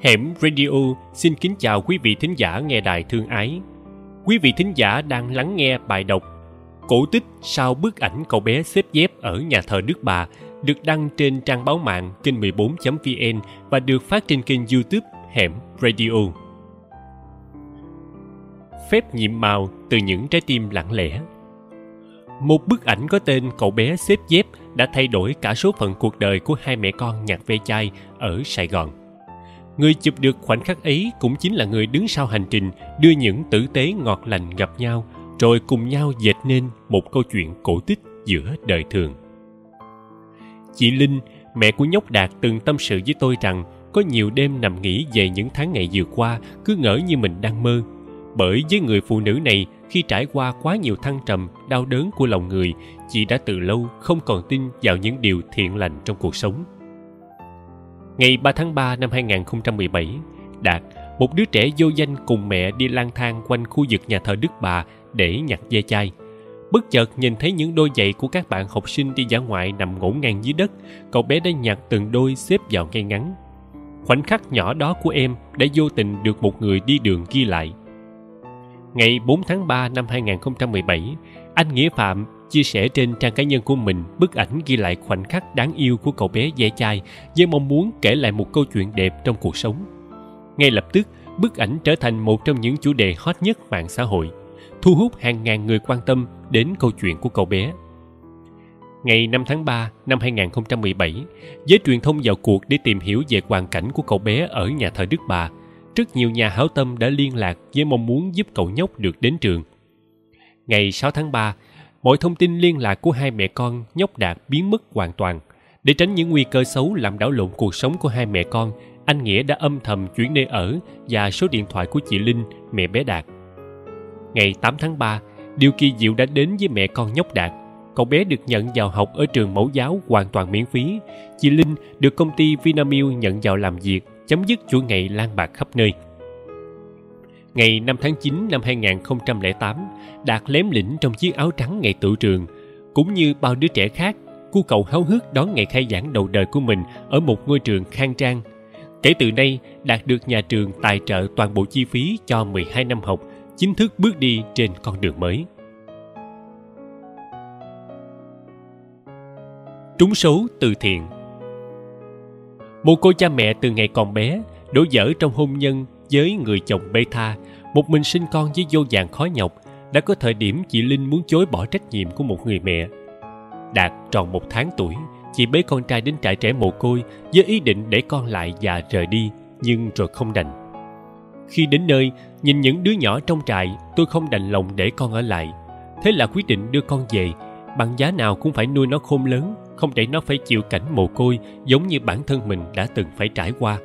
Hẻm Radio xin kính chào quý vị thính giả nghe đài thương ái. Quý vị thính giả đang lắng nghe bài đọc Cổ tích sau bức ảnh cậu bé xếp dép ở nhà thờ Đức Bà được đăng trên trang báo mạng kênh 14.vn và được phát trên kênh youtube Hẻm Radio. Phép nhiệm màu từ những trái tim lặng lẽ Một bức ảnh có tên cậu bé xếp dép đã thay đổi cả số phận cuộc đời của hai mẹ con nhạc ve chai ở Sài Gòn. Người chụp được khoảnh khắc ấy cũng chính là người đứng sau hành trình đưa những tử tế ngọt lành gặp nhau, rồi cùng nhau dệt nên một câu chuyện cổ tích giữa đời thường. Chị Linh, mẹ của nhóc Đạt từng tâm sự với tôi rằng có nhiều đêm nằm nghĩ về những tháng ngày vừa qua cứ ngỡ như mình đang mơ. Bởi với người phụ nữ này, khi trải qua quá nhiều thăng trầm, đau đớn của lòng người, chị đã từ lâu không còn tin vào những điều thiện lành trong cuộc sống Ngày 3 tháng 3 năm 2017, Đạt, một đứa trẻ vô danh cùng mẹ đi lang thang quanh khu vực nhà thờ Đức Bà để nhặt ve chai. Bất chợt nhìn thấy những đôi giày của các bạn học sinh đi dã ngoại nằm ngổn ngang dưới đất, cậu bé đã nhặt từng đôi xếp vào ngay ngắn. Khoảnh khắc nhỏ đó của em đã vô tình được một người đi đường ghi lại. Ngày 4 tháng 3 năm 2017, anh Nghĩa Phạm chia sẻ trên trang cá nhân của mình bức ảnh ghi lại khoảnh khắc đáng yêu của cậu bé dễ chai với mong muốn kể lại một câu chuyện đẹp trong cuộc sống. Ngay lập tức, bức ảnh trở thành một trong những chủ đề hot nhất mạng xã hội, thu hút hàng ngàn người quan tâm đến câu chuyện của cậu bé. Ngày 5 tháng 3 năm 2017, giới truyền thông vào cuộc để tìm hiểu về hoàn cảnh của cậu bé ở nhà thờ Đức Bà. Rất nhiều nhà hảo tâm đã liên lạc với mong muốn giúp cậu nhóc được đến trường. Ngày 6 tháng 3, mọi thông tin liên lạc của hai mẹ con nhóc đạt biến mất hoàn toàn. Để tránh những nguy cơ xấu làm đảo lộn cuộc sống của hai mẹ con anh nghĩa đã âm thầm chuyển nơi ở và số điện thoại của chị linh mẹ bé đạt. Ngày 8 tháng 3, điều kỳ diệu đã đến với mẹ con nhóc đạt. Cậu bé được nhận vào học ở trường mẫu giáo hoàn toàn miễn phí. Chị linh được công ty vinamilk nhận vào làm việc chấm dứt chuỗi ngày lan bạc khắp nơi. Ngày 5 tháng 9 năm 2008, Đạt lém lĩnh trong chiếc áo trắng ngày tự trường. Cũng như bao đứa trẻ khác, cô cậu háo hức đón ngày khai giảng đầu đời của mình ở một ngôi trường khang trang. Kể từ nay, Đạt được nhà trường tài trợ toàn bộ chi phí cho 12 năm học, chính thức bước đi trên con đường mới. Trúng số từ thiện Một cô cha mẹ từ ngày còn bé, đổ dở trong hôn nhân với người chồng beta một mình sinh con với vô vàng khó nhọc, đã có thời điểm chị linh muốn chối bỏ trách nhiệm của một người mẹ. Đạt tròn một tháng tuổi, chị bế con trai đến trại trẻ mồ côi với ý định để con lại và rời đi, nhưng rồi không đành. Khi đến nơi, nhìn những đứa nhỏ trong trại, tôi không đành lòng để con ở lại. Thế là quyết định đưa con về, bằng giá nào cũng phải nuôi nó khôn lớn, không để nó phải chịu cảnh mồ côi giống như bản thân mình đã từng phải trải qua.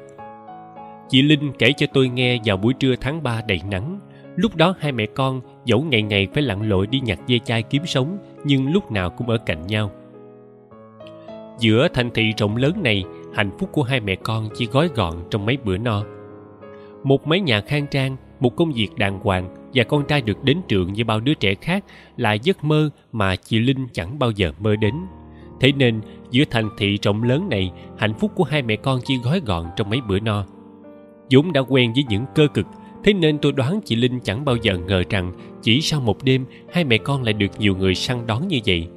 Chị Linh kể cho tôi nghe vào buổi trưa tháng 3 đầy nắng. Lúc đó hai mẹ con dẫu ngày ngày phải lặn lội đi nhặt dây chai kiếm sống nhưng lúc nào cũng ở cạnh nhau. Giữa thành thị rộng lớn này, hạnh phúc của hai mẹ con chỉ gói gọn trong mấy bữa no. Một mái nhà khang trang, một công việc đàng hoàng và con trai được đến trường như bao đứa trẻ khác là giấc mơ mà chị Linh chẳng bao giờ mơ đến. Thế nên, giữa thành thị rộng lớn này, hạnh phúc của hai mẹ con chỉ gói gọn trong mấy bữa no vốn đã quen với những cơ cực, thế nên tôi đoán chị linh chẳng bao giờ ngờ rằng chỉ sau một đêm, hai mẹ con lại được nhiều người săn đón như vậy.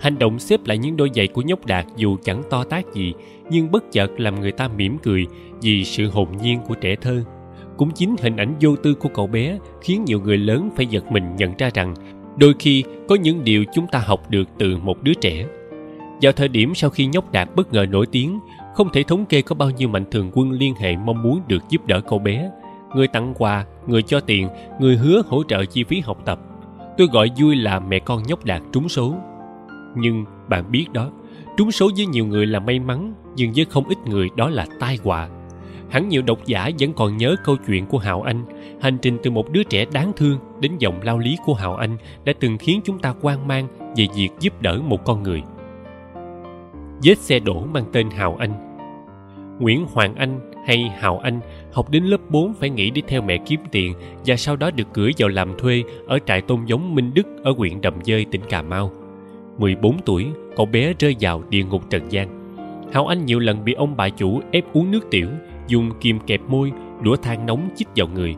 Hành động xếp lại những đôi giày của nhóc đạt dù chẳng to tác gì, nhưng bất chợt làm người ta mỉm cười vì sự hồn nhiên của trẻ thơ. Cũng chính hình ảnh vô tư của cậu bé khiến nhiều người lớn phải giật mình nhận ra rằng đôi khi có những điều chúng ta học được từ một đứa trẻ. Vào thời điểm sau khi nhóc đạt bất ngờ nổi tiếng không thể thống kê có bao nhiêu mạnh thường quân liên hệ mong muốn được giúp đỡ cậu bé. Người tặng quà, người cho tiền, người hứa hỗ trợ chi phí học tập. Tôi gọi vui là mẹ con nhóc đạt trúng số. Nhưng bạn biết đó, trúng số với nhiều người là may mắn, nhưng với không ít người đó là tai họa. Hẳn nhiều độc giả vẫn còn nhớ câu chuyện của hào anh, hành trình từ một đứa trẻ đáng thương đến dòng lao lý của hào anh đã từng khiến chúng ta quan mang về việc giúp đỡ một con người vết xe đổ mang tên Hào Anh. Nguyễn Hoàng Anh hay Hào Anh học đến lớp 4 phải nghỉ đi theo mẹ kiếm tiền và sau đó được gửi vào làm thuê ở trại tôn giống Minh Đức ở huyện Đầm Dơi, tỉnh Cà Mau. 14 tuổi, cậu bé rơi vào địa ngục trần gian. Hào Anh nhiều lần bị ông bà chủ ép uống nước tiểu, dùng kìm kẹp môi đũa than nóng chích vào người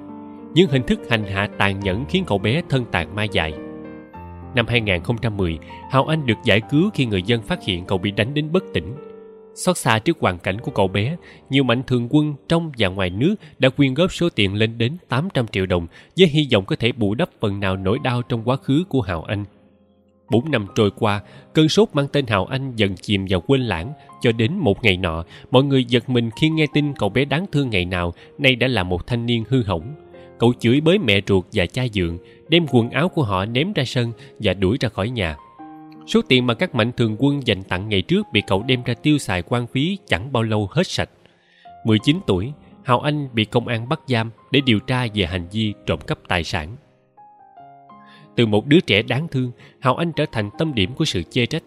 những hình thức hành hạ tàn nhẫn khiến cậu bé thân tàn ma dại năm 2010 Hào Anh được giải cứu khi người dân phát hiện cậu bị đánh đến bất tỉnh Xót xa trước hoàn cảnh của cậu bé, nhiều mạnh thường quân trong và ngoài nước đã quyên góp số tiền lên đến 800 triệu đồng với hy vọng có thể bù đắp phần nào nỗi đau trong quá khứ của Hào Anh. Bốn năm trôi qua, cơn sốt mang tên Hào Anh dần chìm vào quên lãng cho đến một ngày nọ, mọi người giật mình khi nghe tin cậu bé đáng thương ngày nào nay đã là một thanh niên hư hỏng. Cậu chửi bới mẹ ruột và cha dượng, đem quần áo của họ ném ra sân và đuổi ra khỏi nhà. Số tiền mà các mạnh thường quân dành tặng ngày trước bị cậu đem ra tiêu xài quan phí chẳng bao lâu hết sạch. 19 tuổi, Hào Anh bị công an bắt giam để điều tra về hành vi trộm cắp tài sản. Từ một đứa trẻ đáng thương, Hào Anh trở thành tâm điểm của sự chê trách.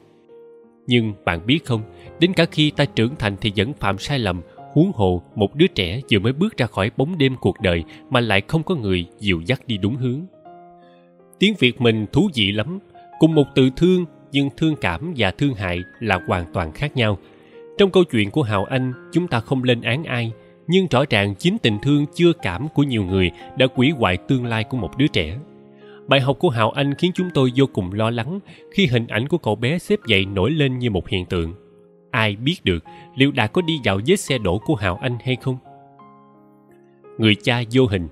Nhưng bạn biết không, đến cả khi ta trưởng thành thì vẫn phạm sai lầm, huống hồ một đứa trẻ vừa mới bước ra khỏi bóng đêm cuộc đời mà lại không có người dìu dắt đi đúng hướng. Tiếng Việt mình thú vị lắm, cùng một từ thương nhưng thương cảm và thương hại là hoàn toàn khác nhau. Trong câu chuyện của Hào Anh, chúng ta không lên án ai, nhưng rõ ràng chính tình thương chưa cảm của nhiều người đã quỷ hoại tương lai của một đứa trẻ. Bài học của Hào Anh khiến chúng tôi vô cùng lo lắng khi hình ảnh của cậu bé xếp dậy nổi lên như một hiện tượng. Ai biết được liệu đã có đi dạo vết xe đổ của Hào Anh hay không? Người cha vô hình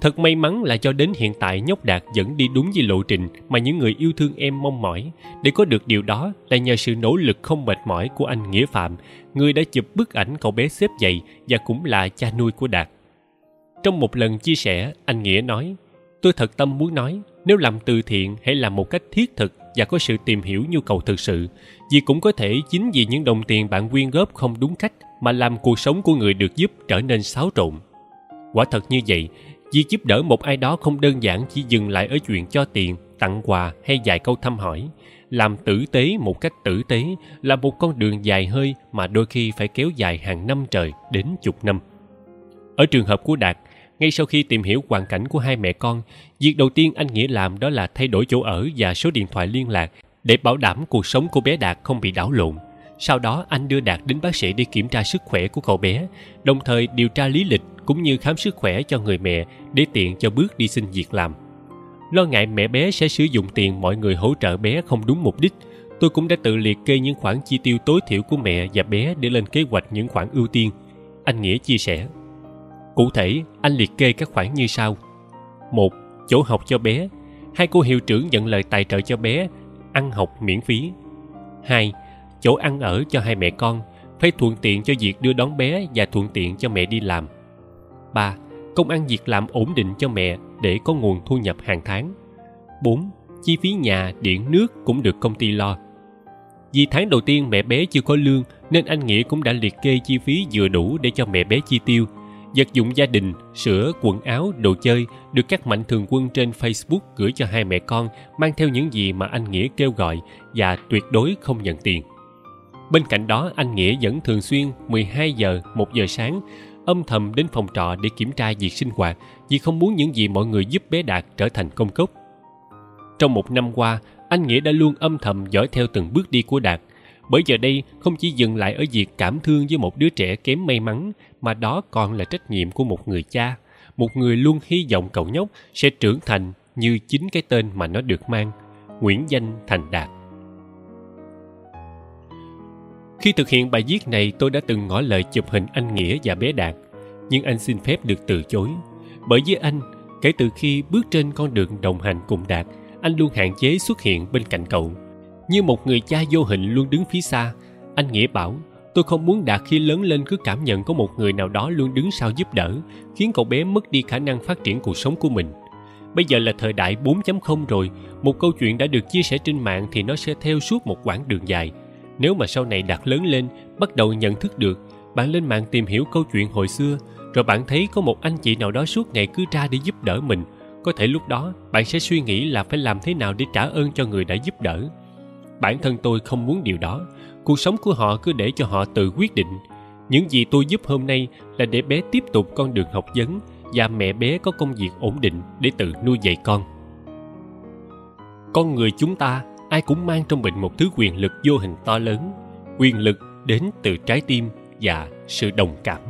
Thật may mắn là cho đến hiện tại nhóc Đạt vẫn đi đúng với lộ trình mà những người yêu thương em mong mỏi. Để có được điều đó là nhờ sự nỗ lực không mệt mỏi của anh Nghĩa Phạm, người đã chụp bức ảnh cậu bé xếp dậy và cũng là cha nuôi của Đạt. Trong một lần chia sẻ, anh Nghĩa nói, Tôi thật tâm muốn nói, nếu làm từ thiện hãy làm một cách thiết thực và có sự tìm hiểu nhu cầu thực sự. Vì cũng có thể chính vì những đồng tiền bạn quyên góp không đúng cách mà làm cuộc sống của người được giúp trở nên xáo trộn. Quả thật như vậy, Việc giúp đỡ một ai đó không đơn giản chỉ dừng lại ở chuyện cho tiền, tặng quà hay vài câu thăm hỏi. Làm tử tế một cách tử tế là một con đường dài hơi mà đôi khi phải kéo dài hàng năm trời đến chục năm. Ở trường hợp của Đạt, ngay sau khi tìm hiểu hoàn cảnh của hai mẹ con, việc đầu tiên anh Nghĩa làm đó là thay đổi chỗ ở và số điện thoại liên lạc để bảo đảm cuộc sống của bé Đạt không bị đảo lộn. Sau đó anh đưa Đạt đến bác sĩ để kiểm tra sức khỏe của cậu bé, đồng thời điều tra lý lịch cũng như khám sức khỏe cho người mẹ để tiện cho bước đi xin việc làm. Lo ngại mẹ bé sẽ sử dụng tiền mọi người hỗ trợ bé không đúng mục đích, tôi cũng đã tự liệt kê những khoản chi tiêu tối thiểu của mẹ và bé để lên kế hoạch những khoản ưu tiên. Anh Nghĩa chia sẻ. Cụ thể, anh liệt kê các khoản như sau. một Chỗ học cho bé. Hai cô hiệu trưởng nhận lời tài trợ cho bé, ăn học miễn phí. hai Chỗ ăn ở cho hai mẹ con, phải thuận tiện cho việc đưa đón bé và thuận tiện cho mẹ đi làm. 3. Công ăn việc làm ổn định cho mẹ để có nguồn thu nhập hàng tháng. 4. Chi phí nhà, điện, nước cũng được công ty lo. Vì tháng đầu tiên mẹ bé chưa có lương nên anh Nghĩa cũng đã liệt kê chi phí vừa đủ để cho mẹ bé chi tiêu. Vật dụng gia đình, sữa, quần áo, đồ chơi được các mạnh thường quân trên Facebook gửi cho hai mẹ con mang theo những gì mà anh Nghĩa kêu gọi và tuyệt đối không nhận tiền. Bên cạnh đó, anh Nghĩa vẫn thường xuyên 12 giờ, 1 giờ sáng âm thầm đến phòng trọ để kiểm tra việc sinh hoạt vì không muốn những gì mọi người giúp bé Đạt trở thành công cốc. Trong một năm qua, anh Nghĩa đã luôn âm thầm dõi theo từng bước đi của Đạt. Bởi giờ đây không chỉ dừng lại ở việc cảm thương với một đứa trẻ kém may mắn, mà đó còn là trách nhiệm của một người cha, một người luôn hy vọng cậu nhóc sẽ trưởng thành như chính cái tên mà nó được mang, Nguyễn Danh Thành Đạt. Khi thực hiện bài viết này tôi đã từng ngỏ lời chụp hình anh Nghĩa và bé Đạt, nhưng anh xin phép được từ chối. Bởi với anh, kể từ khi bước trên con đường đồng hành cùng Đạt, anh luôn hạn chế xuất hiện bên cạnh cậu. Như một người cha vô hình luôn đứng phía xa, anh Nghĩa bảo tôi không muốn Đạt khi lớn lên cứ cảm nhận có một người nào đó luôn đứng sau giúp đỡ, khiến cậu bé mất đi khả năng phát triển cuộc sống của mình. Bây giờ là thời đại 4.0 rồi, một câu chuyện đã được chia sẻ trên mạng thì nó sẽ theo suốt một quãng đường dài – nếu mà sau này đạt lớn lên, bắt đầu nhận thức được, bạn lên mạng tìm hiểu câu chuyện hồi xưa, rồi bạn thấy có một anh chị nào đó suốt ngày cứ ra để giúp đỡ mình, có thể lúc đó bạn sẽ suy nghĩ là phải làm thế nào để trả ơn cho người đã giúp đỡ. Bản thân tôi không muốn điều đó, cuộc sống của họ cứ để cho họ tự quyết định. Những gì tôi giúp hôm nay là để bé tiếp tục con đường học vấn và mẹ bé có công việc ổn định để tự nuôi dạy con. Con người chúng ta ai cũng mang trong mình một thứ quyền lực vô hình to lớn, quyền lực đến từ trái tim và sự đồng cảm.